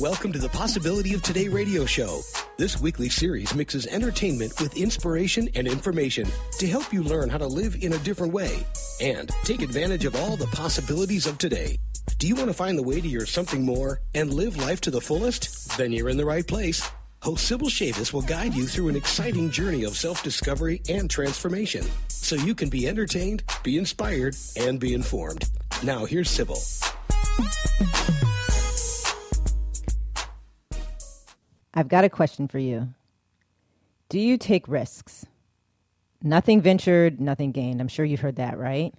Welcome to the Possibility of Today radio show. This weekly series mixes entertainment with inspiration and information to help you learn how to live in a different way and take advantage of all the possibilities of today. Do you want to find the way to your something more and live life to the fullest? Then you're in the right place. Host Sybil Chavis will guide you through an exciting journey of self discovery and transformation so you can be entertained, be inspired, and be informed. Now, here's Sybil. I've got a question for you. Do you take risks? Nothing ventured, nothing gained. I'm sure you've heard that, right?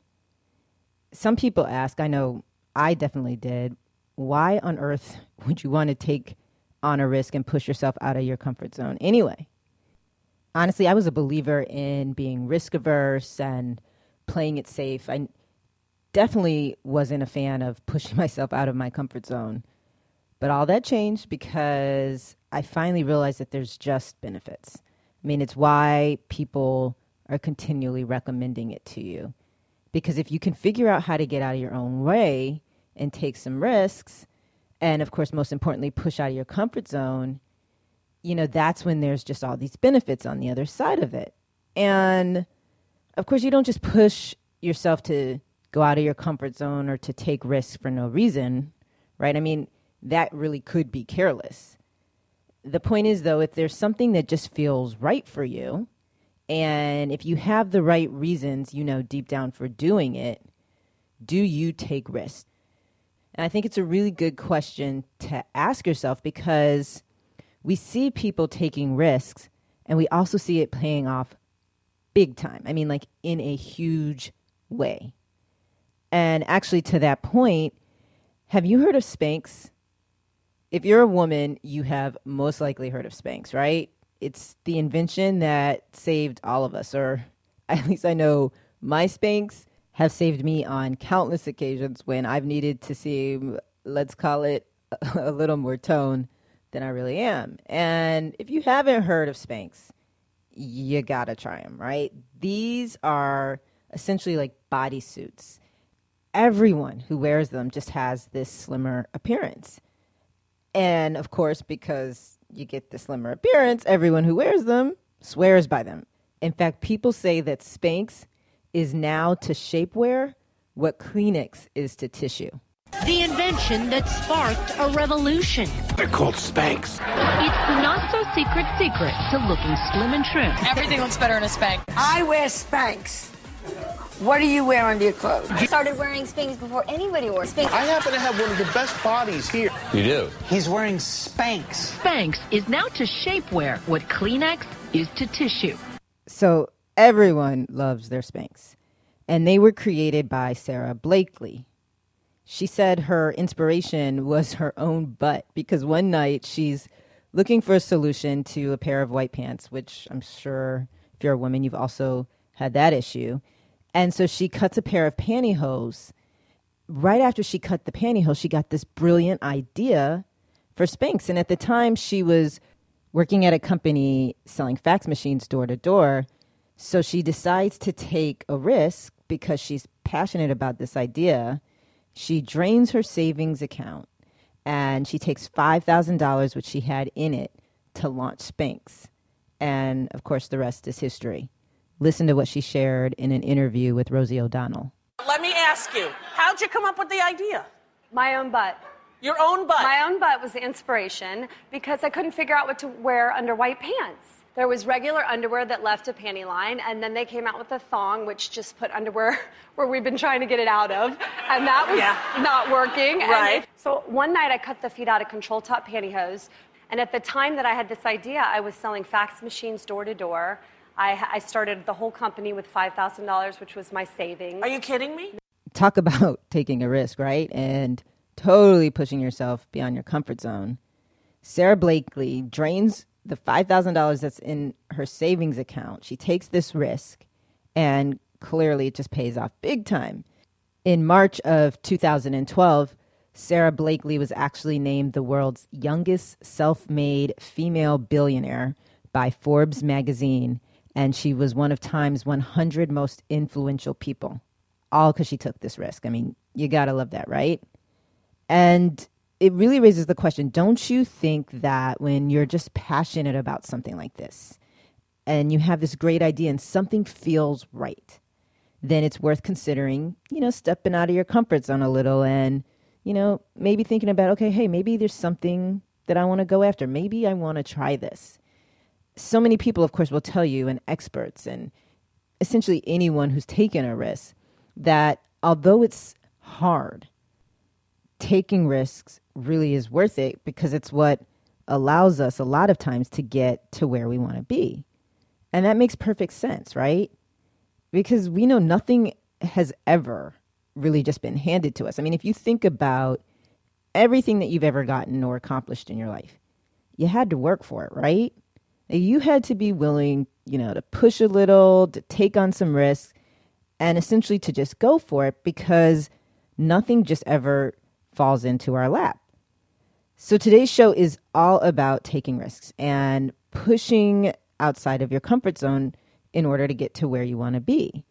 Some people ask, I know I definitely did, why on earth would you want to take on a risk and push yourself out of your comfort zone anyway? Honestly, I was a believer in being risk averse and playing it safe. I definitely wasn't a fan of pushing myself out of my comfort zone. But all that changed because I finally realized that there's just benefits. I mean, it's why people are continually recommending it to you. Because if you can figure out how to get out of your own way and take some risks, and of course, most importantly, push out of your comfort zone, you know, that's when there's just all these benefits on the other side of it. And of course, you don't just push yourself to go out of your comfort zone or to take risks for no reason, right? I mean, that really could be careless. The point is, though, if there's something that just feels right for you, and if you have the right reasons, you know, deep down for doing it, do you take risks? And I think it's a really good question to ask yourself because we see people taking risks and we also see it paying off big time. I mean, like in a huge way. And actually, to that point, have you heard of Spanx? If you're a woman, you have most likely heard of Spanx, right? It's the invention that saved all of us, or at least I know my Spanx have saved me on countless occasions when I've needed to seem, let's call it, a little more tone than I really am. And if you haven't heard of Spanx, you gotta try them, right? These are essentially like bodysuits. Everyone who wears them just has this slimmer appearance. And of course, because you get the slimmer appearance, everyone who wears them swears by them. In fact, people say that Spanx is now to shapewear what Kleenex is to tissue. The invention that sparked a revolution. They're called Spanx. It's the not so secret secret to looking slim and trim. Everything looks better in a Spanx. I wear Spanx. What do you wear under your clothes? I started wearing Spanx before anybody wore Spanx. I happen to have one of the best bodies here. You do? He's wearing Spanx. Spanx is now to shapewear what Kleenex is to tissue. So everyone loves their Spanx. And they were created by Sara Blakely. She said her inspiration was her own butt because one night she's looking for a solution to a pair of white pants, which I'm sure if you're a woman, you've also had that issue. And so she cuts a pair of pantyhose. Right after she cut the pantyhose, she got this brilliant idea for Spanx. And at the time, she was working at a company selling fax machines door to door. So she decides to take a risk because she's passionate about this idea. She drains her savings account and she takes $5,000, which she had in it, to launch Spanx. And of course, the rest is history. Listen to what she shared in an interview with Rosie O'Donnell. Let me ask you, how'd you come up with the idea? My own butt. Your own butt? My own butt was the inspiration because I couldn't figure out what to wear under white pants. There was regular underwear that left a panty line, and then they came out with a thong, which just put underwear where we've been trying to get it out of, and that was Yeah. not working. Right. And so one night I cut the feet out of control top pantyhose, and at the time that I had this idea, I was selling fax machines door to door. I, I started the whole company with $5,000, which was my savings. Are you kidding me? Talk about taking a risk, right? And totally pushing yourself beyond your comfort zone. Sara Blakely drains the $5,000 that's in her savings account. She takes this risk, and clearly it just pays off big time. In March of 2012, Sara Blakely was actually named the world's youngest self made female billionaire by Forbes magazine, and she was one of Time's 100 most influential people. All because she took this risk. I mean, you gotta love that, right? And it really raises the question don't you think that when you're just passionate about something like this and you have this great idea and something feels right, then it's worth considering, you know, stepping out of your comfort zone a little and, you know, maybe thinking about, okay, hey, maybe there's something that I want to go after. Maybe I want to try this. So many people, of course, will tell you, and experts, and essentially anyone who's taken a risk, that although it's hard, taking risks really is worth it because it's what allows us a lot of times to get to where we want to be. And that makes perfect sense, right? Because we know nothing has ever really just been handed to us. I mean, if you think about everything that you've ever gotten or accomplished in your life, you had to work for it, right? You had to be willing, you know, to push a little, to take on some risks, and essentially to just go for it because nothing just ever falls into our lap. So today's show is all about taking risks and pushing outside of your comfort zone in order to get to where you want to be.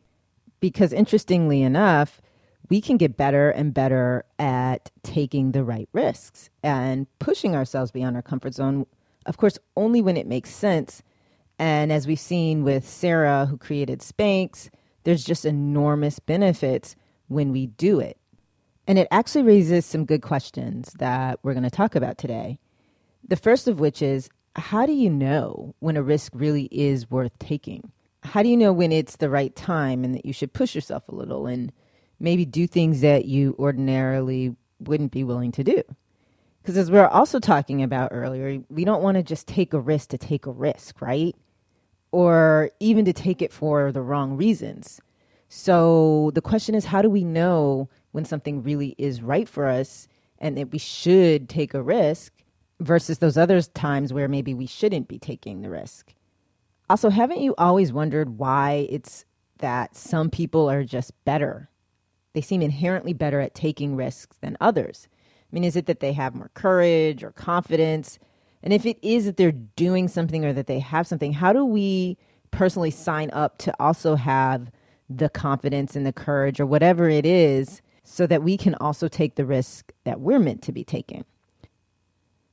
Because interestingly enough, we can get better and better at taking the right risks and pushing ourselves beyond our comfort zone, of course, only when it makes sense. And as we've seen with Sara, who created Spanx, there's just enormous benefits when we do it. And it actually raises some good questions that we're going to talk about today. The first of which is how do you know when a risk really is worth taking? How do you know when it's the right time and that you should push yourself a little and maybe do things that you ordinarily wouldn't be willing to do? Because as we were also talking about earlier, we don't want to just take a risk to take a risk, right? Or even to take it for the wrong reasons. So the question is, how do we know when something really is right for us and that we should take a risk versus those other times where maybe we shouldn't be taking the risk. Also, haven't you always wondered why it's that some people are just better? They seem inherently better at taking risks than others. I mean, is it that they have more courage or confidence? And if it is that they're doing something or that they have something, how do we personally sign up to also have the confidence and the courage or whatever it is so that we can also take the risk that we're meant to be taking.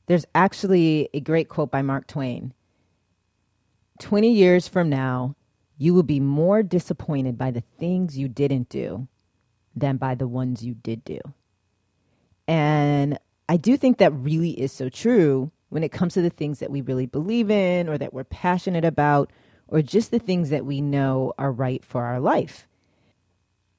There's actually a great quote by Mark Twain 20 years from now, you will be more disappointed by the things you didn't do than by the ones you did do. And I do think that really is so true when it comes to the things that we really believe in or that we're passionate about or just the things that we know are right for our life.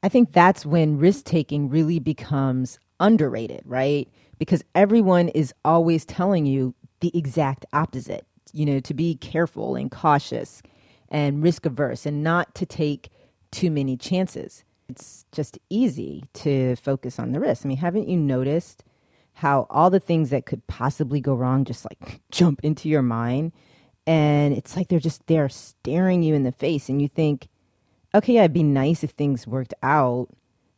I think that's when risk taking really becomes underrated, right? Because everyone is always telling you the exact opposite, you know, to be careful and cautious and risk averse and not to take too many chances. It's just easy to focus on the risk. I mean, haven't you noticed how all the things that could possibly go wrong just like jump into your mind? And it's like they're just there staring you in the face, and you think, okay, yeah, it'd be nice if things worked out,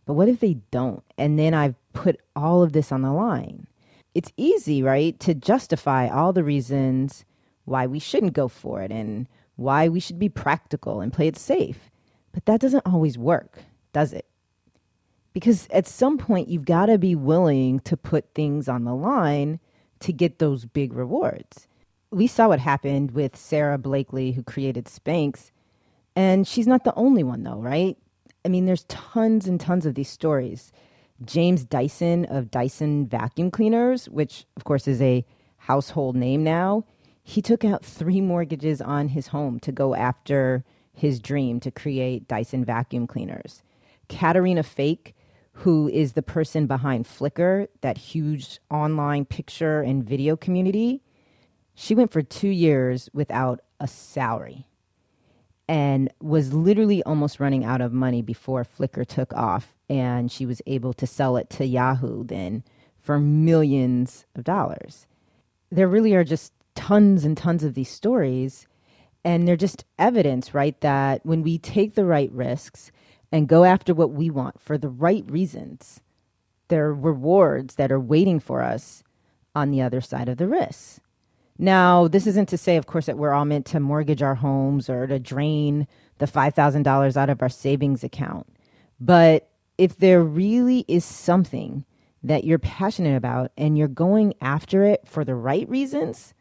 but what if they don't? And then I've put all of this on the line. It's easy, right, to justify all the reasons why we shouldn't go for it and why we should be practical and play it safe. But that doesn't always work, does it? Because at some point, you've got to be willing to put things on the line to get those big rewards. We saw what happened with Sara Blakely, who created Spanx and she's not the only one, though, right? I mean, there's tons and tons of these stories. James Dyson of Dyson Vacuum Cleaners, which of course is a household name now, he took out three mortgages on his home to go after his dream to create Dyson vacuum cleaners. Caterina Fake, who is the person behind Flickr, that huge online picture and video community, she went for two years without a salary and was literally almost running out of money before Flickr took off. And she was able to sell it to Yahoo then for millions of dollars. There really are just tons and tons of these stories. And they're just evidence, right, that when we take the right risks and go after what we want for the right reasons, there are rewards that are waiting for us on the other side of the risks. Now, this isn't to say, of course, that we're all meant to mortgage our homes or to drain the $5,000 out of our savings account. But if there really is something that you're passionate about and you're going after it for the right reasons,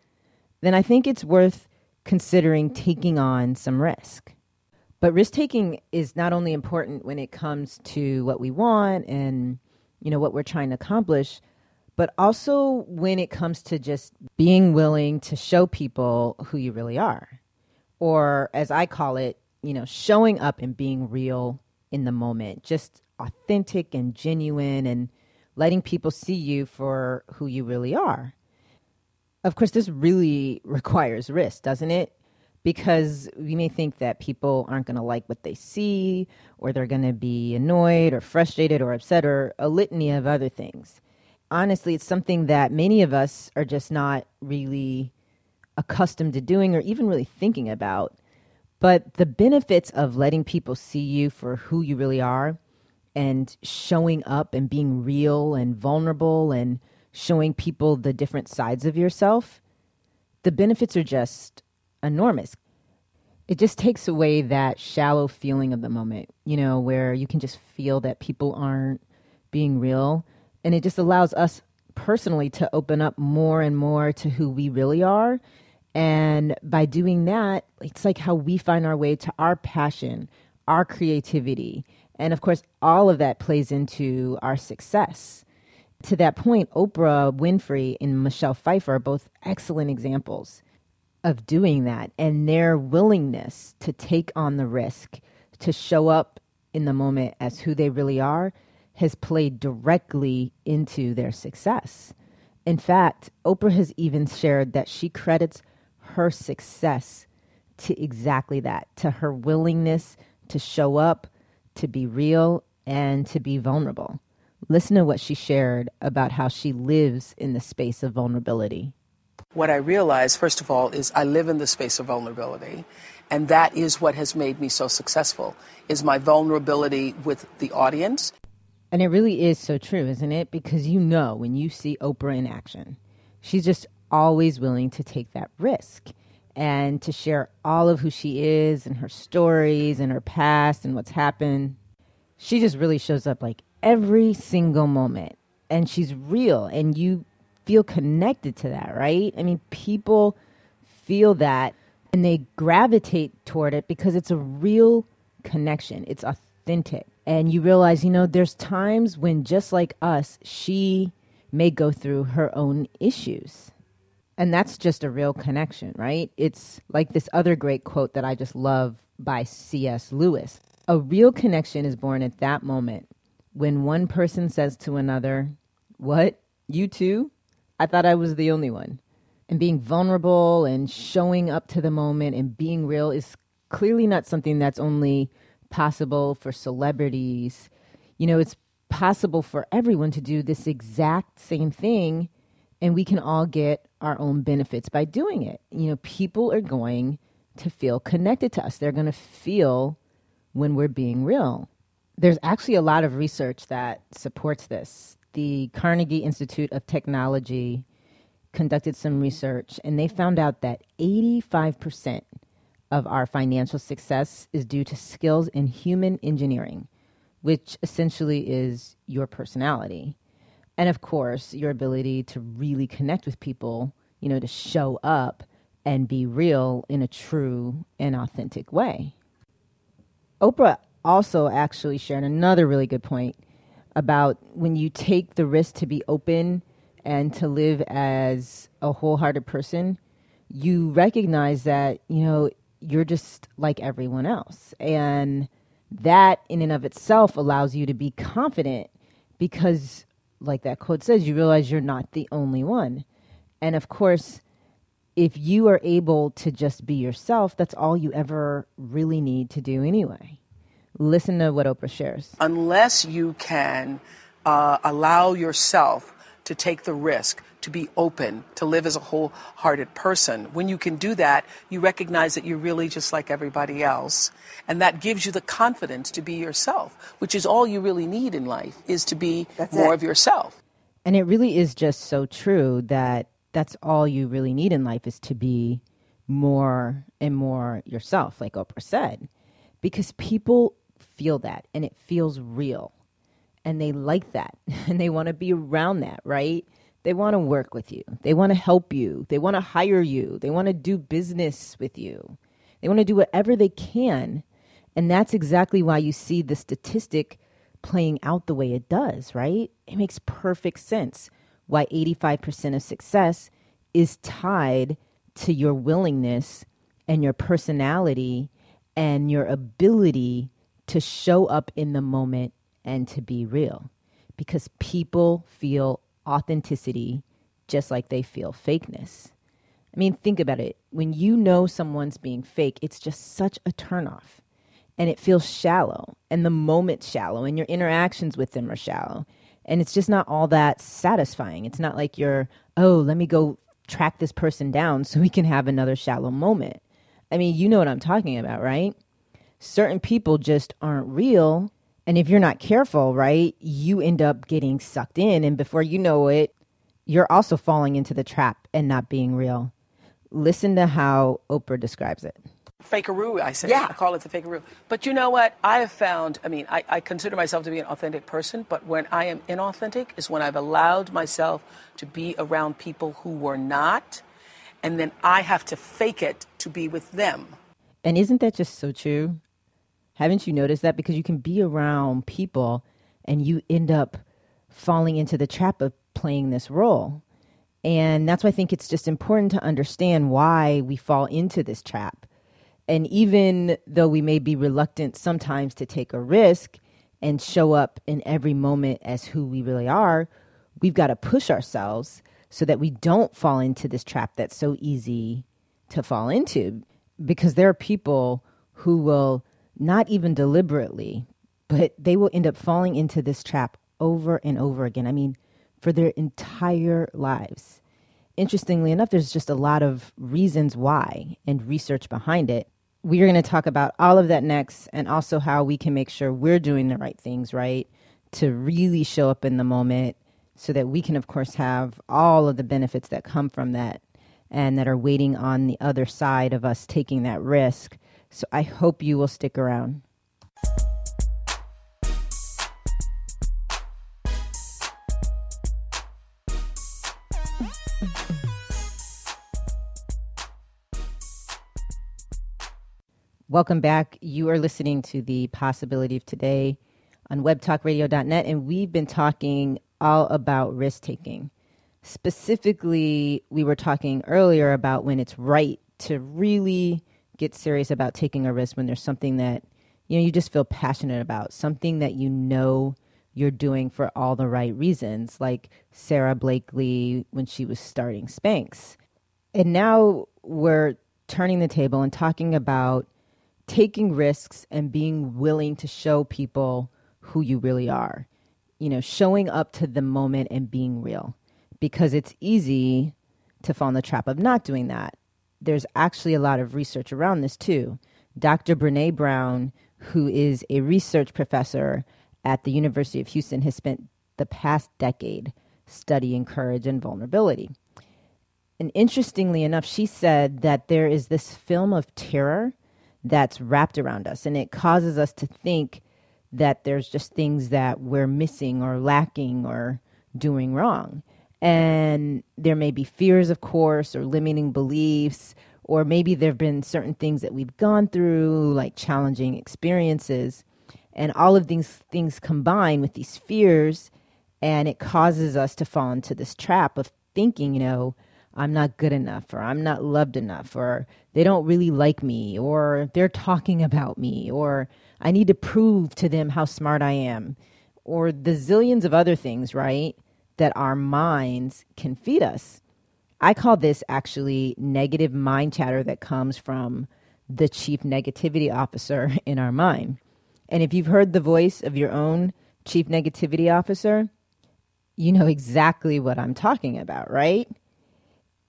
then I think it's worth considering taking on some risk. But risk taking is not only important when it comes to what we want and you know what we're trying to accomplish, but also when it comes to just being willing to show people who you really are. Or as I call it, you know, showing up and being real in the moment, just authentic and genuine and letting people see you for who you really are. Of course, this really requires risk, doesn't it? Because we may think that people aren't going to like what they see, or they're going to be annoyed, or frustrated, or upset, or a litany of other things. Honestly, it's something that many of us are just not really accustomed to doing or even really thinking about. But the benefits of letting people see you for who you really are and showing up and being real and vulnerable and showing people the different sides of yourself, the benefits are just enormous. It just takes away that shallow feeling of the moment, you know, where you can just feel that people aren't being real. And it just allows us personally to open up more and more to who we really are. And by doing that, it's like how we find our way to our passion, our creativity. And of course, all of that plays into our success. To that point, Oprah Winfrey and Michelle Pfeiffer are both excellent examples of doing that and their willingness to take on the risk, to show up in the moment as who they really are, has played directly into their success. In fact, Oprah has even shared that she credits her success to exactly that, to her willingness to show up, to be real, and to be vulnerable. Listen to what she shared about how she lives in the space of vulnerability. What I realize, first of all, is I live in the space of vulnerability. And that is what has made me so successful, is my vulnerability with the audience. And it really is so true, isn't it? Because you know when you see Oprah in action, she's just always willing to take that risk and to share all of who she is and her stories and her past and what's happened. She just really shows up like every single moment and she's real and you feel connected to that, right? I mean, people feel that and they gravitate toward it because it's a real connection. It's authentic. And you realize, you know, there's times when just like us, she may go through her own issues. And that's just a real connection, right? It's like this other great quote that I just love by C.S. Lewis. A real connection is born at that moment when one person says to another, What? You too? I thought I was the only one. And being vulnerable and showing up to the moment and being real is clearly not something that's only possible for celebrities. You know, it's possible for everyone to do this exact same thing, and we can all get our own benefits by doing it. You know, people are going to feel connected to us, they're going to feel when we're being real there's actually a lot of research that supports this. The Carnegie Institute of Technology conducted some research and they found out that 85% of our financial success is due to skills in human engineering, which essentially is your personality. And of course, your ability to really connect with people, you know, to show up and be real in a true and authentic way. Oprah also actually shared another really good point about when you take the risk to be open and to live as a wholehearted person, you recognize that, you know, you're just like everyone else. And that in and of itself allows you to be confident because, like that quote says, you realize you're not the only one. And of course, if you are able to just be yourself, that's all you ever really need to do anyway. Listen to what Oprah shares. Unless you can uh, allow yourself to take the risk, to be open, to live as a wholehearted person, when you can do that, you recognize that you're really just like everybody else. And that gives you the confidence to be yourself, which is all you really need in life, is to be that's more it. of yourself. And it really is just so true that that's all you really need in life is to be more and more yourself, like Oprah said. Because people feel that and it feels real. and they like that and they want to be around that, right? They want to work with you. They want to help you. They want to hire you. They want to do business with you. They want to do whatever they can. And that's exactly why you see the statistic playing out the way it does, right? It makes perfect sense why 85% of success is tied to your willingness and your personality and your ability to show up in the moment and to be real. Because people feel authenticity just like they feel fakeness. I mean, think about it. When you know someone's being fake, it's just such a turnoff. And it feels shallow, and the moment's shallow, and your interactions with them are shallow. And it's just not all that satisfying. It's not like you're, oh, let me go track this person down so we can have another shallow moment. I mean, you know what I'm talking about, right? Certain people just aren't real. And if you're not careful, right, you end up getting sucked in. And before you know it, you're also falling into the trap and not being real. Listen to how Oprah describes it. Fakeroo, I say. Yeah. I call it the fakeroo. But you know what? I have found, I mean, I, I consider myself to be an authentic person, but when I am inauthentic is when I've allowed myself to be around people who were not, and then I have to fake it to be with them. And isn't that just so true? Haven't you noticed that? Because you can be around people and you end up falling into the trap of playing this role. And that's why I think it's just important to understand why we fall into this trap. And even though we may be reluctant sometimes to take a risk and show up in every moment as who we really are, we've got to push ourselves so that we don't fall into this trap that's so easy to fall into. Because there are people who will not even deliberately, but they will end up falling into this trap over and over again. I mean, for their entire lives. Interestingly enough, there's just a lot of reasons why and research behind it. We are going to talk about all of that next and also how we can make sure we're doing the right things, right? To really show up in the moment so that we can, of course, have all of the benefits that come from that and that are waiting on the other side of us taking that risk. So I hope you will stick around. Welcome back. You are listening to the possibility of today on webtalkradio.net, and we've been talking all about risk taking. Specifically, we were talking earlier about when it's right to really get serious about taking a risk when there's something that you know you just feel passionate about, something that you know you're doing for all the right reasons, like Sara Blakely when she was starting Spanx. And now we're turning the table and talking about taking risks and being willing to show people who you really are. You know, showing up to the moment and being real because it's easy to fall in the trap of not doing that. There's actually a lot of research around this too. Dr. Brene Brown, who is a research professor at the University of Houston, has spent the past decade studying courage and vulnerability. And interestingly enough, she said that there is this film of terror that's wrapped around us, and it causes us to think that there's just things that we're missing or lacking or doing wrong. And there may be fears, of course, or limiting beliefs, or maybe there have been certain things that we've gone through, like challenging experiences. And all of these things combine with these fears, and it causes us to fall into this trap of thinking, you know, I'm not good enough, or I'm not loved enough, or they don't really like me, or they're talking about me, or I need to prove to them how smart I am, or the zillions of other things, right? That our minds can feed us. I call this actually negative mind chatter that comes from the chief negativity officer in our mind. And if you've heard the voice of your own chief negativity officer, you know exactly what I'm talking about, right?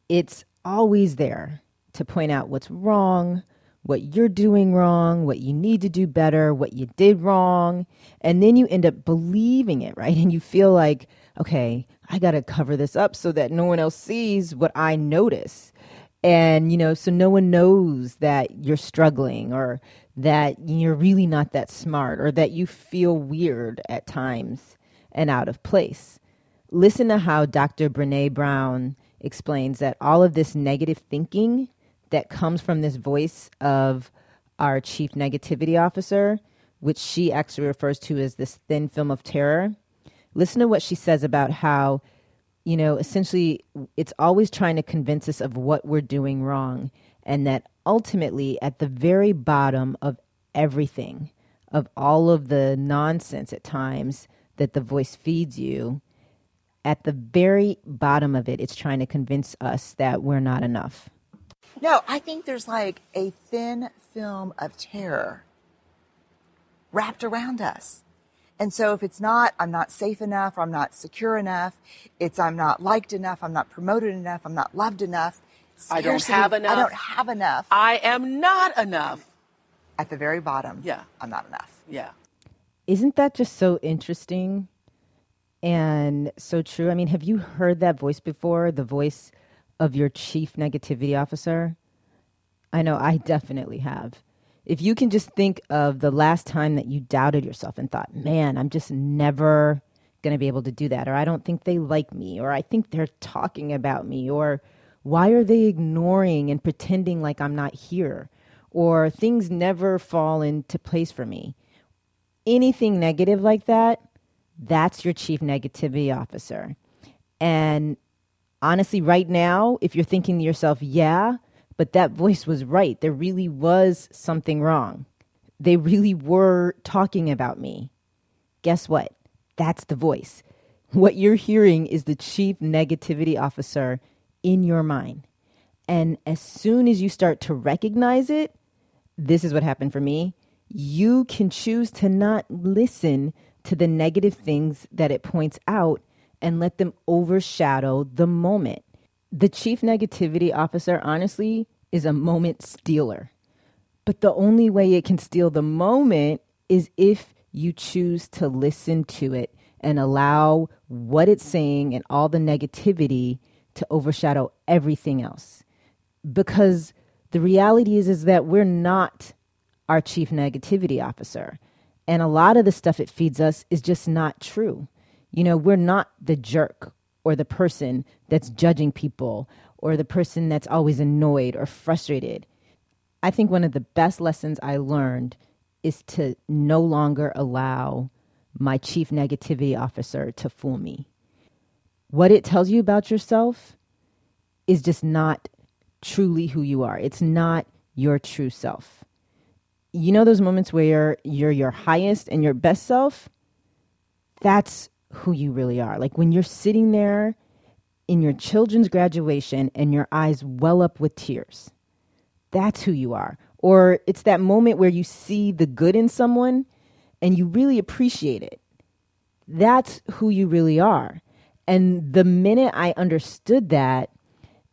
It's always there to point out what's wrong, what you're doing wrong, what you need to do better, what you did wrong. And then you end up believing it, right? And you feel like, okay, I got to cover this up so that no one else sees what I notice. And, you know, so no one knows that you're struggling or that you're really not that smart or that you feel weird at times. and out of place. Listen to how Dr. Brene Brown explains that all of this negative thinking that comes from this voice of our chief negativity officer, which she actually refers to as this thin film of terror. Listen to what she says about how, you know, essentially it's always trying to convince us of what we're doing wrong, and that ultimately, at the very bottom of everything, of all of the nonsense at times that the voice feeds you, at the very bottom of it, it's trying to convince us that we're not enough. No, I think there's like a thin film of terror wrapped around us. And so if it's not, I'm not safe enough, or I'm not secure enough, it's I'm not liked enough, I'm not promoted enough, I'm not loved enough. I don't have enough. I don't have enough. I am not enough. At the very bottom, yeah, I'm not enough. Yeah. Isn't that just so interesting and so true? I mean, have you heard that voice before? The voice of your chief negativity officer? I know I definitely have. If you can just think of the last time that you doubted yourself and thought, man, I'm just never going to be able to do that, or I don't think they like me, or I think they're talking about me, or why are they ignoring and pretending like I'm not here, or things never fall into place for me. Anything negative like that, that's your chief negativity officer. And honestly, right now, if you're thinking to yourself, yeah, but that voice was right, there really was something wrong. They really were talking about me. Guess what? That's the voice. What you're hearing is the chief negativity officer in your mind. And as soon as you start to recognize it, this is what happened for me. You can choose to not listen to the negative things that it points out and let them overshadow the moment. The chief negativity officer, honestly, is a moment stealer. But the only way it can steal the moment is if you choose to listen to it and allow what it's saying and all the negativity to overshadow everything else. Because the reality is is that we're not our chief negativity officer. And a lot of the stuff it feeds us is just not true. You know, we're not the jerk or the person that's judging people or the person that's always annoyed or frustrated. I think one of the best lessons I learned is to no longer allow my chief negativity officer to fool me. What it tells you about yourself is just not truly who you are. It's not your true self. You know those moments where you're you're your highest and your best self? That's who you really are. Like when you're sitting there in your children's graduation and your eyes well up with tears. That's who you are. Or it's that moment where you see the good in someone and you really appreciate it. That's who you really are. And the minute I understood that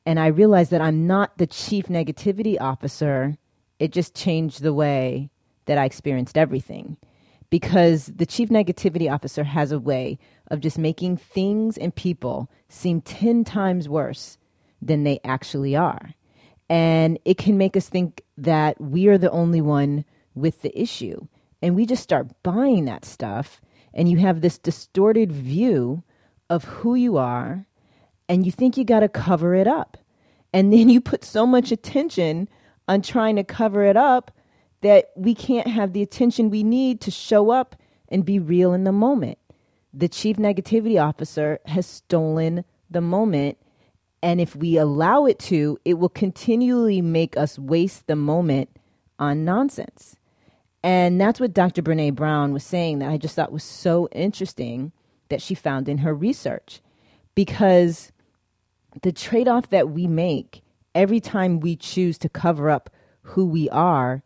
and I realized that I'm not the chief negativity officer, it just changed the way that I experienced everything because the chief negativity officer has a way of just making things and people seem 10 times worse than they actually are. And it can make us think that we are the only one with the issue. And we just start buying that stuff, and you have this distorted view of who you are, and you think you got to cover it up. And then you put so much attention on trying to cover it up that we can't have the attention we need to show up and be real in the moment. The chief negativity officer has stolen the moment. And if we allow it to, it will continually make us waste the moment on nonsense. And that's what Dr. Brene Brown was saying that I just thought was so interesting that she found in her research. Because the trade off that we make every time we choose to cover up who we are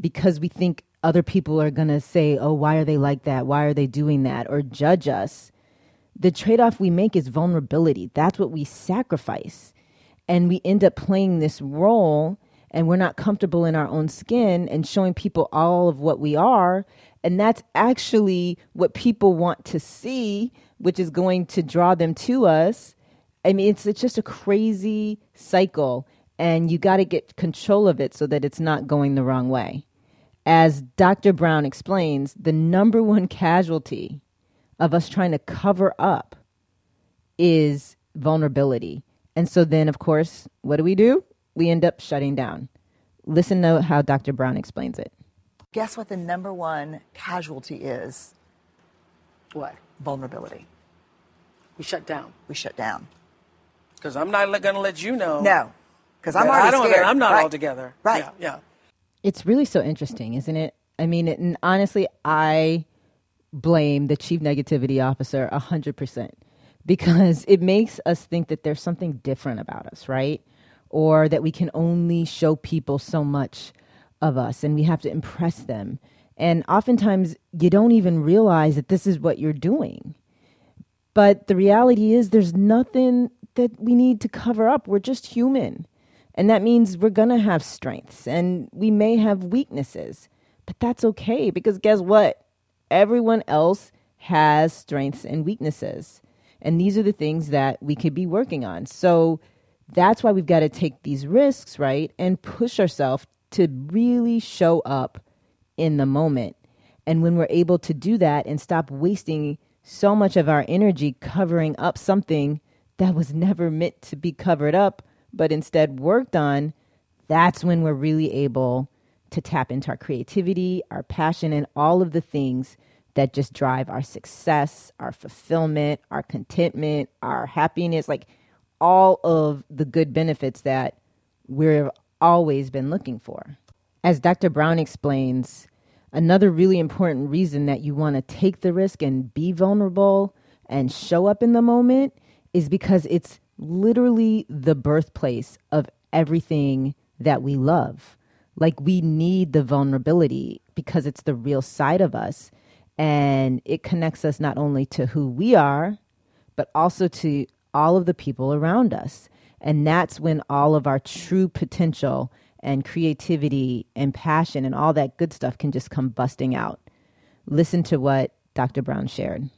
because we think other people are going to say, oh, why are they like that? Why are they doing that? Or judge us. The trade off we make is vulnerability. That's what we sacrifice. And we end up playing this role and we're not comfortable in our own skin and showing people all of what we are. And that's actually what people want to see, which is going to draw them to us. I mean, it's, it's just a crazy cycle and you got to get control of it so that it's not going the wrong way. As Dr. Brown explains, the number one casualty of us trying to cover up is vulnerability. And so then, of course, what do we do? We end up shutting down. Listen to how Dr. Brown explains it. Guess what the number one casualty is? What? Vulnerability. We shut down. We shut down. Because I'm not going to let you know. No, because I'm already I don't, scared. I'm not right. all together. Right. Yeah. yeah. It's really so interesting, isn't it? I mean, it, and honestly, I blame the chief negativity officer 100% because it makes us think that there's something different about us, right? Or that we can only show people so much of us and we have to impress them. And oftentimes, you don't even realize that this is what you're doing. But the reality is, there's nothing that we need to cover up. We're just human. And that means we're going to have strengths and we may have weaknesses. But that's okay because guess what? Everyone else has strengths and weaknesses. And these are the things that we could be working on. So that's why we've got to take these risks, right? And push ourselves to really show up in the moment. And when we're able to do that and stop wasting so much of our energy covering up something that was never meant to be covered up, but instead worked on, that's when we're really able to tap into our creativity, our passion, and all of the things that just drive our success, our fulfillment, our contentment, our happiness, like all of the good benefits that we've always been looking for. As Dr. Brown explains, another really important reason that you want to take the risk and be vulnerable and show up in the moment is because it's literally the birthplace of everything that we love. Like we need the vulnerability because it's the real side of us. And it connects us not only to who we are, but also to all of the people around us. And that's when all of our true potential and creativity and passion and all that good stuff can just come busting out. Listen to what Dr. Brown shared.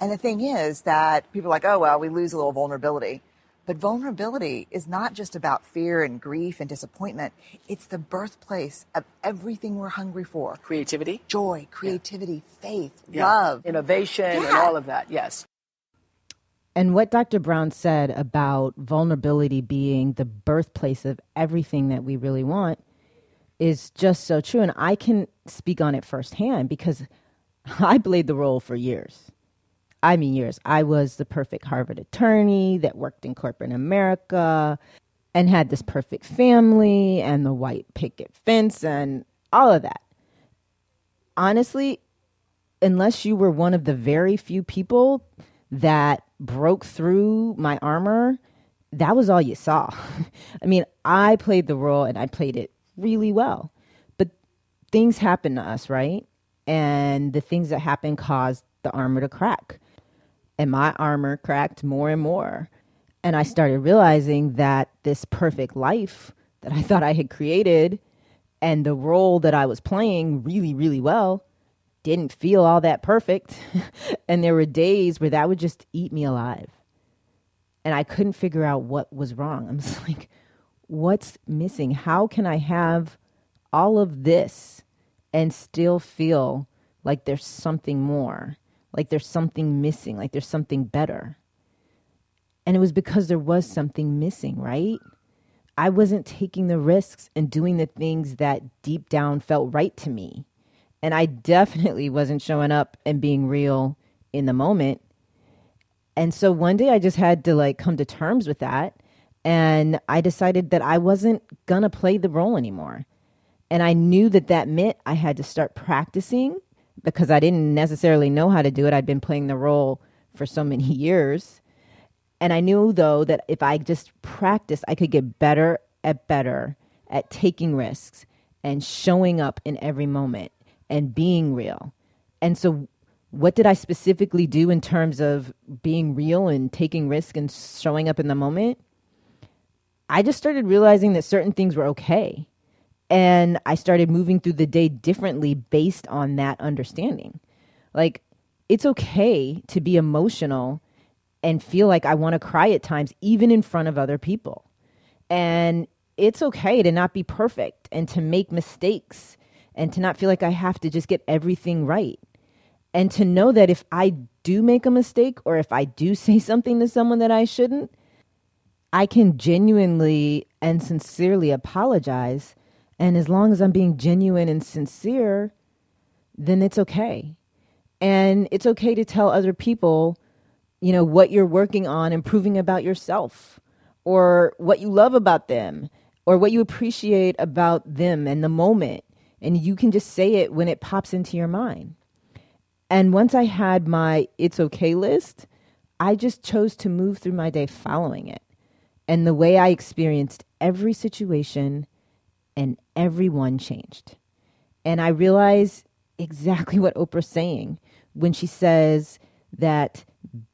And the thing is that people are like, oh, well, we lose a little vulnerability. But vulnerability is not just about fear and grief and disappointment. It's the birthplace of everything we're hungry for creativity, joy, creativity, yeah. faith, yeah. love, innovation, yeah. and all of that. Yes. And what Dr. Brown said about vulnerability being the birthplace of everything that we really want is just so true. And I can speak on it firsthand because I played the role for years. I mean, years. I was the perfect Harvard attorney that worked in corporate America and had this perfect family and the white picket fence and all of that. Honestly, unless you were one of the very few people that broke through my armor, that was all you saw. I mean, I played the role and I played it really well. But things happen to us, right? And the things that happen caused the armor to crack and my armor cracked more and more. And I started realizing that this perfect life that I thought I had created and the role that I was playing really, really well didn't feel all that perfect. and there were days where that would just eat me alive. And I couldn't figure out what was wrong. I'm just like, what's missing? How can I have all of this and still feel like there's something more? Like there's something missing, like there's something better. And it was because there was something missing, right? I wasn't taking the risks and doing the things that deep down felt right to me. And I definitely wasn't showing up and being real in the moment. And so one day I just had to like come to terms with that. And I decided that I wasn't going to play the role anymore. And I knew that that meant I had to start practicing because I didn't necessarily know how to do it. I'd been playing the role for so many years. And I knew, though, that if I just practiced, I could get better at better at taking risks and showing up in every moment and being real. And so, what did I specifically do in terms of being real and taking risk and showing up in the moment? I just started realizing that certain things were okay and I started moving through the day differently based on that understanding. Like, it's okay to be emotional and feel like I want to cry at times, even in front of other people. And it's okay to not be perfect and to make mistakes and to not feel like I have to just get everything right. And to know that if I do make a mistake or if I do say something to someone that I shouldn't, I can genuinely and sincerely apologize. And as long as I'm being genuine and sincere, then it's okay. And it's okay to tell other people, you know, what you're working on improving about yourself or what you love about them or what you appreciate about them and the moment. And you can just say it when it pops into your mind. And once I had my it's okay list, I just chose to move through my day following it and the way I experienced every situation and everyone changed. And I realize exactly what Oprah's saying when she says that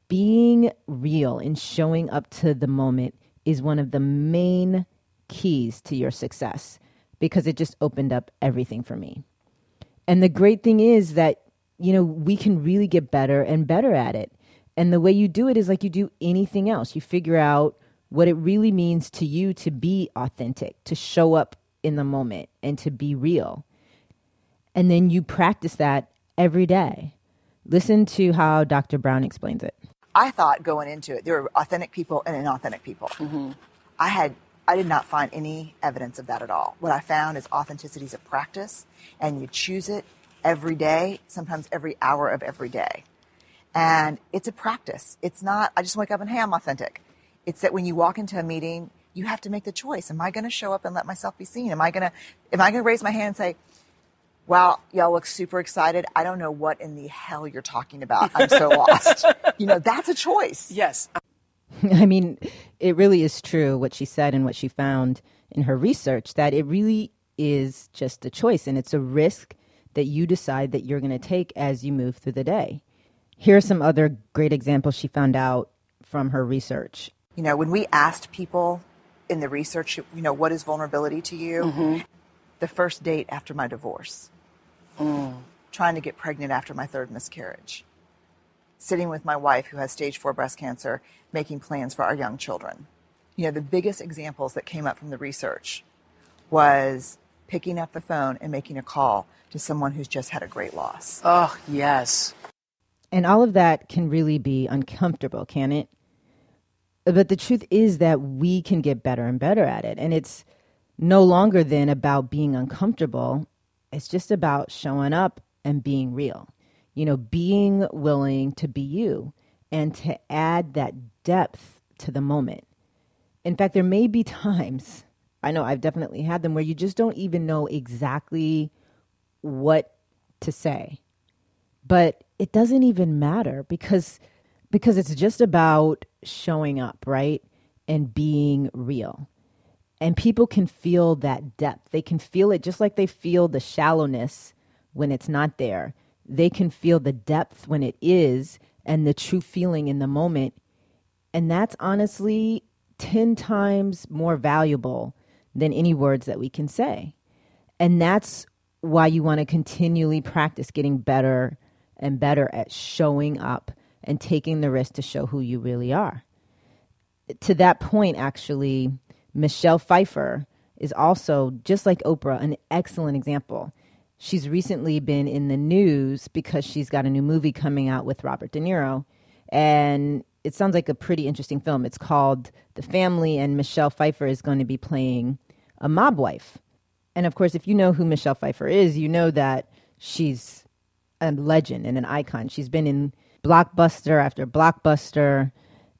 being real and showing up to the moment is one of the main keys to your success because it just opened up everything for me. And the great thing is that, you know, we can really get better and better at it. And the way you do it is like you do anything else. You figure out what it really means to you to be authentic, to show up in the moment and to be real. And then you practice that every day. Listen to how Dr. Brown explains it. I thought going into it, there were authentic people and inauthentic people. Mm-hmm. I had, I did not find any evidence of that at all. What I found is authenticity is a practice, and you choose it every day, sometimes every hour of every day. And it's a practice. It's not, I just wake up and, hey, I'm authentic. It's that when you walk into a meeting, you have to make the choice. Am I going to show up and let myself be seen? Am I going to, am I going to raise my hand and say, wow, y'all look super excited. I don't know what in the hell you're talking about. I'm so lost. You know, that's a choice. Yes. I mean, it really is true what she said and what she found in her research that it really is just a choice and it's a risk that you decide that you're going to take as you move through the day. Here are some other great examples she found out from her research. You know, when we asked people in the research, you know, what is vulnerability to you? Mm-hmm. The first date after my divorce, mm. trying to get pregnant after my third miscarriage, sitting with my wife who has stage four breast cancer, making plans for our young children. You know, the biggest examples that came up from the research was picking up the phone and making a call to someone who's just had a great loss. Oh, yes. And all of that can really be uncomfortable, can it? But the truth is that we can get better and better at it. And it's no longer then about being uncomfortable. It's just about showing up and being real. You know, being willing to be you and to add that depth to the moment. In fact, there may be times, I know I've definitely had them, where you just don't even know exactly what to say. But it doesn't even matter because because it's just about showing up, right? And being real. And people can feel that depth. They can feel it just like they feel the shallowness when it's not there. They can feel the depth when it is and the true feeling in the moment. And that's honestly 10 times more valuable than any words that we can say. And that's why you want to continually practice getting better and better at showing up and taking the risk to show who you really are. To that point, actually, Michelle Pfeiffer is also, just like Oprah, an excellent example. She's recently been in the news because she's got a new movie coming out with Robert De Niro. And it sounds like a pretty interesting film. It's called The Family, and Michelle Pfeiffer is going to be playing a mob wife. And of course, if you know who Michelle Pfeiffer is, you know that she's a legend and an icon. She's been in blockbuster after blockbuster.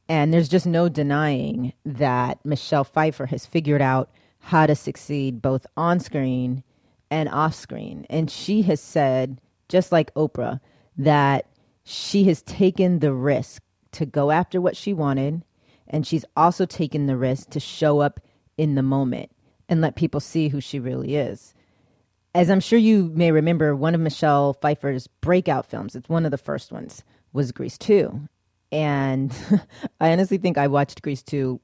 And there's just no denying that Michelle Pfeiffer has figured out how to succeed both on screen and off screen. And she has said, just like Oprah, that she has taken the risk to go after what she wanted. And she's also taken the risk to show up in the moment and let people see who she really is. As I'm sure you may remember, one of Michelle Pfeiffer's breakout films, it's one of the first ones, was Grease 2. And I honestly think I watched Grease 2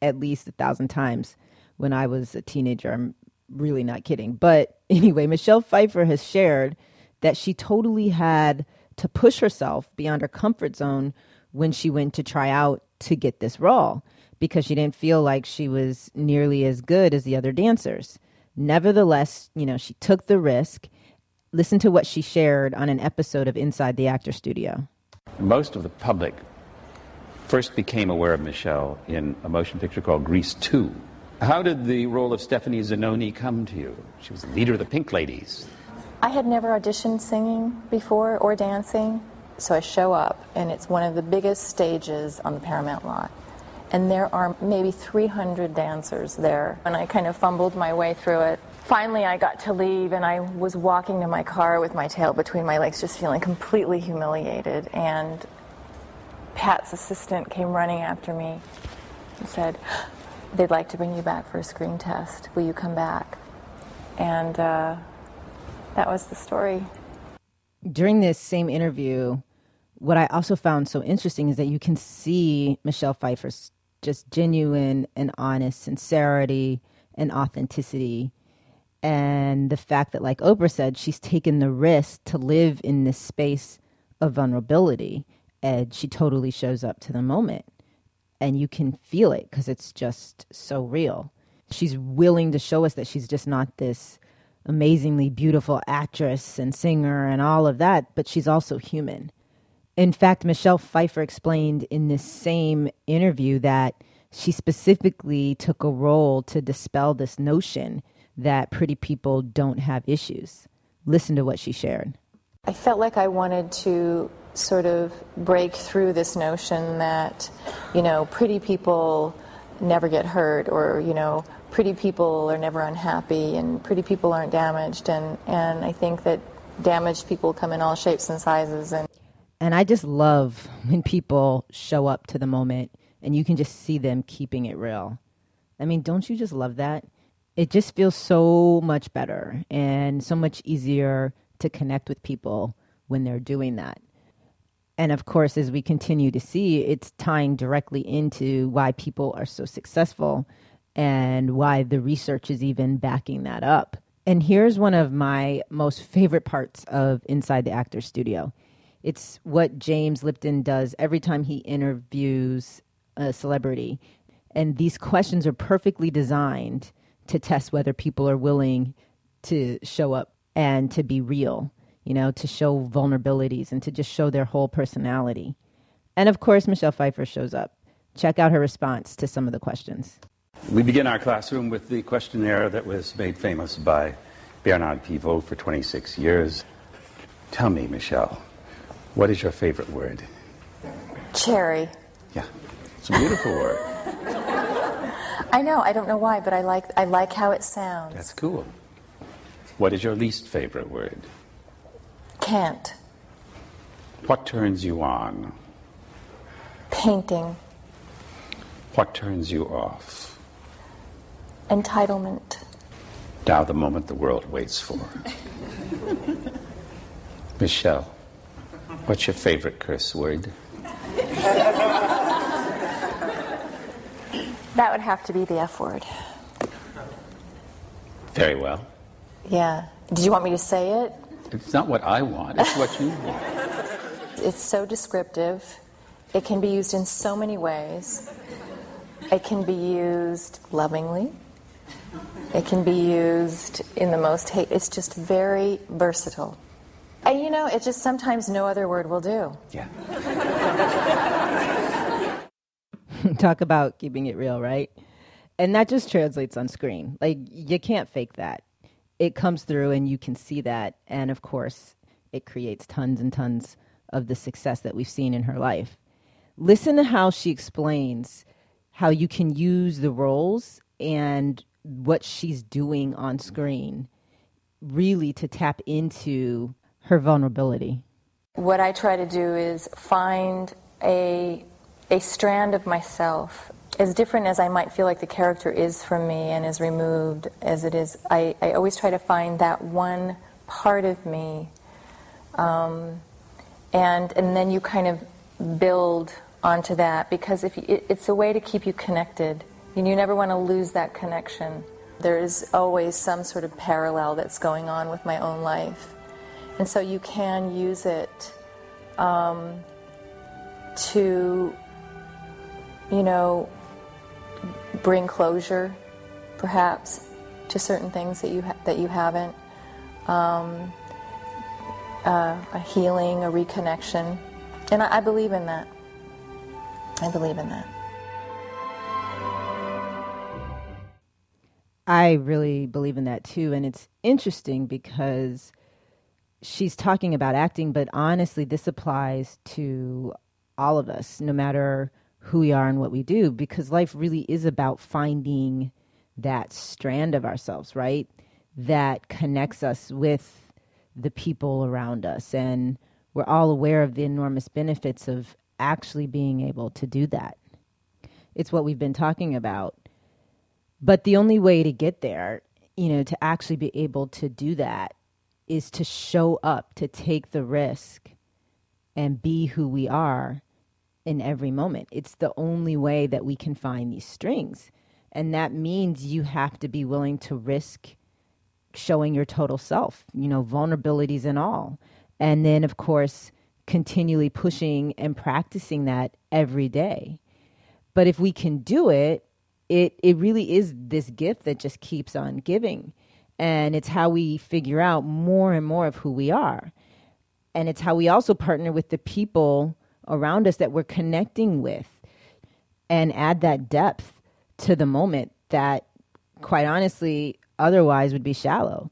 at least a thousand times when I was a teenager. I'm really not kidding. But anyway, Michelle Pfeiffer has shared that she totally had to push herself beyond her comfort zone when she went to try out to get this role because she didn't feel like she was nearly as good as the other dancers. Nevertheless, you know, she took the risk Listen to what she shared on an episode of Inside the Actor Studio. Most of the public first became aware of Michelle in a motion picture called Grease 2. How did the role of Stephanie Zinone come to you? She was the leader of the Pink Ladies. I had never auditioned singing before or dancing, so I show up, and it's one of the biggest stages on the Paramount lot. And there are maybe 300 dancers there, and I kind of fumbled my way through it. Finally, I got to leave, and I was walking to my car with my tail between my legs, just feeling completely humiliated. And Pat's assistant came running after me and said, They'd like to bring you back for a screen test. Will you come back? And uh, that was the story. During this same interview, what I also found so interesting is that you can see Michelle Pfeiffer's just genuine and honest sincerity and authenticity. And the fact that, like Oprah said, she's taken the risk to live in this space of vulnerability. And she totally shows up to the moment. And you can feel it because it's just so real. She's willing to show us that she's just not this amazingly beautiful actress and singer and all of that, but she's also human. In fact, Michelle Pfeiffer explained in this same interview that she specifically took a role to dispel this notion that pretty people don't have issues. Listen to what she shared. I felt like I wanted to sort of break through this notion that, you know, pretty people never get hurt or, you know, pretty people are never unhappy and pretty people aren't damaged and, and I think that damaged people come in all shapes and sizes and and I just love when people show up to the moment and you can just see them keeping it real. I mean, don't you just love that? It just feels so much better and so much easier to connect with people when they're doing that. And of course, as we continue to see, it's tying directly into why people are so successful and why the research is even backing that up. And here's one of my most favorite parts of Inside the Actor Studio. It's what James Lipton does every time he interviews a celebrity. And these questions are perfectly designed to test whether people are willing to show up and to be real, you know, to show vulnerabilities and to just show their whole personality. And of course, Michelle Pfeiffer shows up. Check out her response to some of the questions. We begin our classroom with the questionnaire that was made famous by Bernard Pivot for 26 years. Tell me, Michelle, what is your favorite word? cherry. Yeah, it's a beautiful word. I know, I don't know why, but I like I like how it sounds. That's cool. What is your least favorite word? Can't. What turns you on? Painting. What turns you off? Entitlement. Now, the moment the world waits for. Michelle, what's your favorite curse word? That would have to be the F word. Very well. Yeah. Did you want me to say it? It's not what I want, it's what you want. It's so descriptive. It can be used in so many ways. It can be used lovingly. It can be used in the most hate. It's just very versatile. And you know, it just sometimes no other word will do. Yeah. Talk about keeping it real, right? And that just translates on screen. Like, you can't fake that. It comes through and you can see that. And of course, it creates tons and tons of the success that we've seen in her life. Listen to how she explains how you can use the roles and what she's doing on screen really to tap into her vulnerability. What I try to do is find a, a strand of myself, as different as I might feel like the character is from me and as removed as it is. I, I always try to find that one part of me. Um, and, and then you kind of build onto that because if you, it, it's a way to keep you connected. You, you never want to lose that connection. There is always some sort of parallel that's going on with my own life. And so you can use it um, to, you know, bring closure, perhaps, to certain things that you ha- that you haven't. Um, uh, a healing, a reconnection. And I, I believe in that. I believe in that. I really believe in that too. And it's interesting because she's talking about acting, but honestly, this applies to all of us, no matter who we are and what we do, because life really is about finding that strand of ourselves, right? That connects us with the people around us. And we're all aware of the enormous benefits of actually being able to do that. It's what we've been talking about. But the only way to get there, you know, to actually be able to do that is to show up, to take the risk and be who we are in every moment. It's the only way that we can find these strings. And that means you have to be willing to risk showing your total self, you know, vulnerabilities and all. And then, of course, continually pushing and practicing that every day. But if we can do it, it, it really is this gift that just keeps on giving. And it's how we figure out more and more of who we are. And it's how we also partner with the people around us that we're connecting with and add that depth to the moment that, quite honestly, otherwise would be shallow.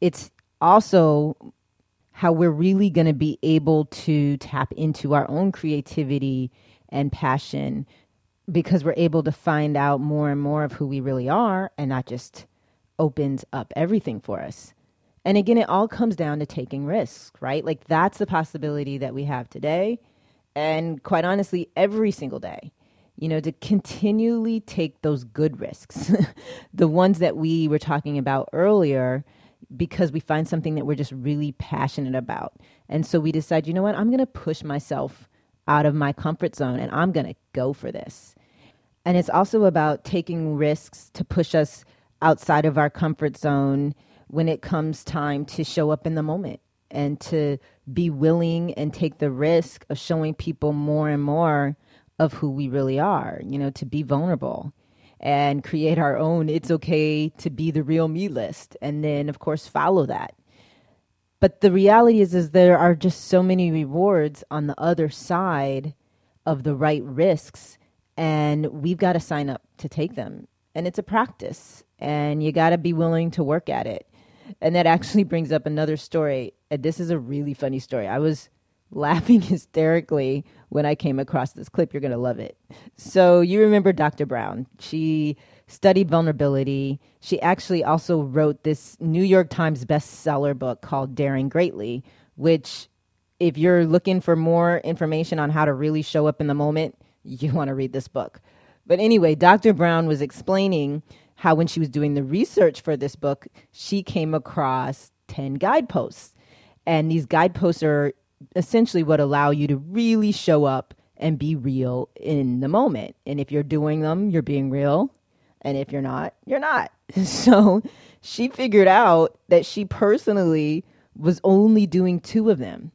It's also how we're really going to be able to tap into our own creativity and passion because we're able to find out more and more of who we really are and that just opens up everything for us. And again, it all comes down to taking risks, right? Like that's the possibility that we have today. And quite honestly, every single day you know, to continually take those good risks, the ones that we were talking about earlier, because we find something that we're just really passionate about. And so we decide, you know what, I'm going to push myself out of my comfort zone and I'm going to go for this. And it's also about taking risks to push us outside of our comfort zone when it comes time to show up in the moment and to be willing and take the risk of showing people more and more of who we really are, you know, to be vulnerable and create our own it's okay to be the real me list and then of course follow that. But the reality is is there are just so many rewards on the other side of the right risks and we've got to sign up to take them. And it's a practice and you got to be willing to work at it. And that actually brings up another story. And this is a really funny story. I was laughing hysterically when I came across this clip. You're going to love it. So, you remember Dr. Brown. She studied vulnerability. She actually also wrote this New York Times bestseller book called Daring Greatly, which, if you're looking for more information on how to really show up in the moment, you want to read this book. But anyway, Dr. Brown was explaining how, when she was doing the research for this book, she came across 10 guideposts. And these guideposts are essentially what allow you to really show up and be real in the moment. And if you're doing them, you're being real. And if you're not, you're not. So she figured out that she personally was only doing two of them.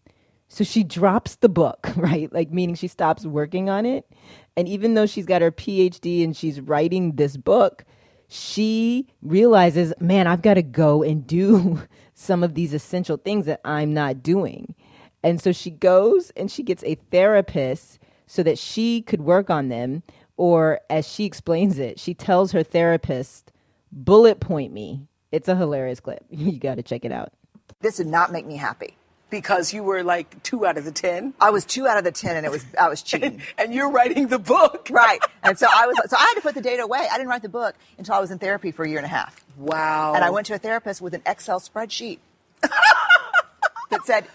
So she drops the book, right? Like, meaning she stops working on it. And even though she's got her PhD and she's writing this book, she realizes, man, I've got to go and do some of these essential things that I'm not doing. And so she goes and she gets a therapist so that she could work on them. Or as she explains it, she tells her therapist, bullet point me. It's a hilarious clip. You got to check it out. This did not make me happy. Because you were like two out of the ten. I was two out of the ten, and it was I was cheating. and, and you're writing the book, right? And so I was so I had to put the data away. I didn't write the book until I was in therapy for a year and a half. Wow! And I went to a therapist with an Excel spreadsheet that said,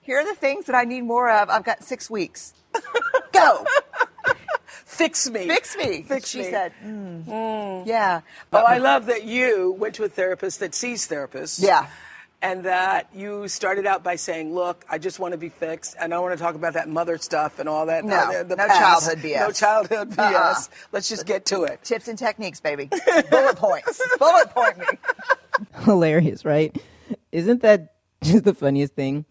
here are the things that I need more of. I've got six weeks. Go. Fix me. Fix me. Fix me. she me. said, mm, mm. yeah. But well, I love that you went to a therapist that sees therapists. Yeah. And that you started out by saying, "Look, I just want to be fixed, and I want to talk about that mother stuff and all that. No, the, the no past. childhood BS. No childhood BS. Uh-uh. Let's just get to it. Tips and techniques, baby. Bullet points. Bullet point me. Hilarious, right? Isn't that just the funniest thing?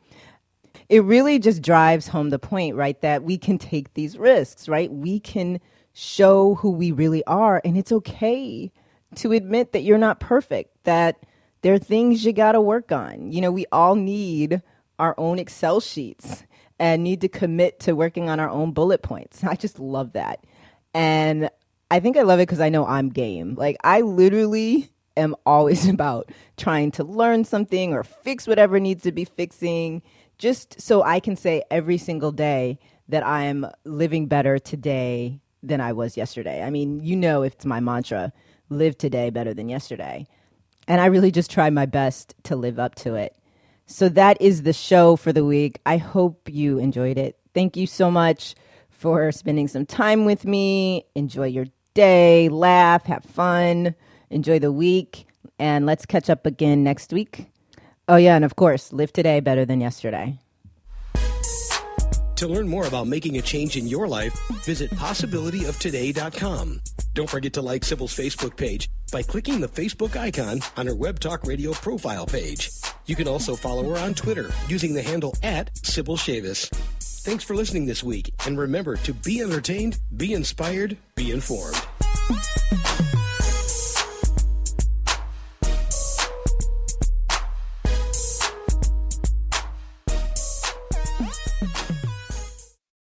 it really just drives home the point, right? That we can take these risks, right? We can show who we really are, and it's okay to admit that you're not perfect, that there are things you got to work on. You know, we all need our own Excel sheets and need to commit to working on our own bullet points. I just love that. And I think I love it because I know I'm game. Like, I literally am always about trying to learn something or fix whatever needs to be fixing, just so I can say every single day that I'm living better today than I was yesterday. I mean, you know, if it's my mantra live today better than yesterday. And I really just try my best to live up to it. So that is the show for the week. I hope you enjoyed it. Thank you so much for spending some time with me. Enjoy your day, laugh, have fun, enjoy the week, and let's catch up again next week. Oh, yeah, and of course, live today better than yesterday. To learn more about making a change in your life, visit possibilityoftoday.com. Don't forget to like Sybil's Facebook page by clicking the Facebook icon on her Web Talk Radio profile page. You can also follow her on Twitter using the handle at Sybil Chavis. Thanks for listening this week, and remember to be entertained, be inspired, be informed.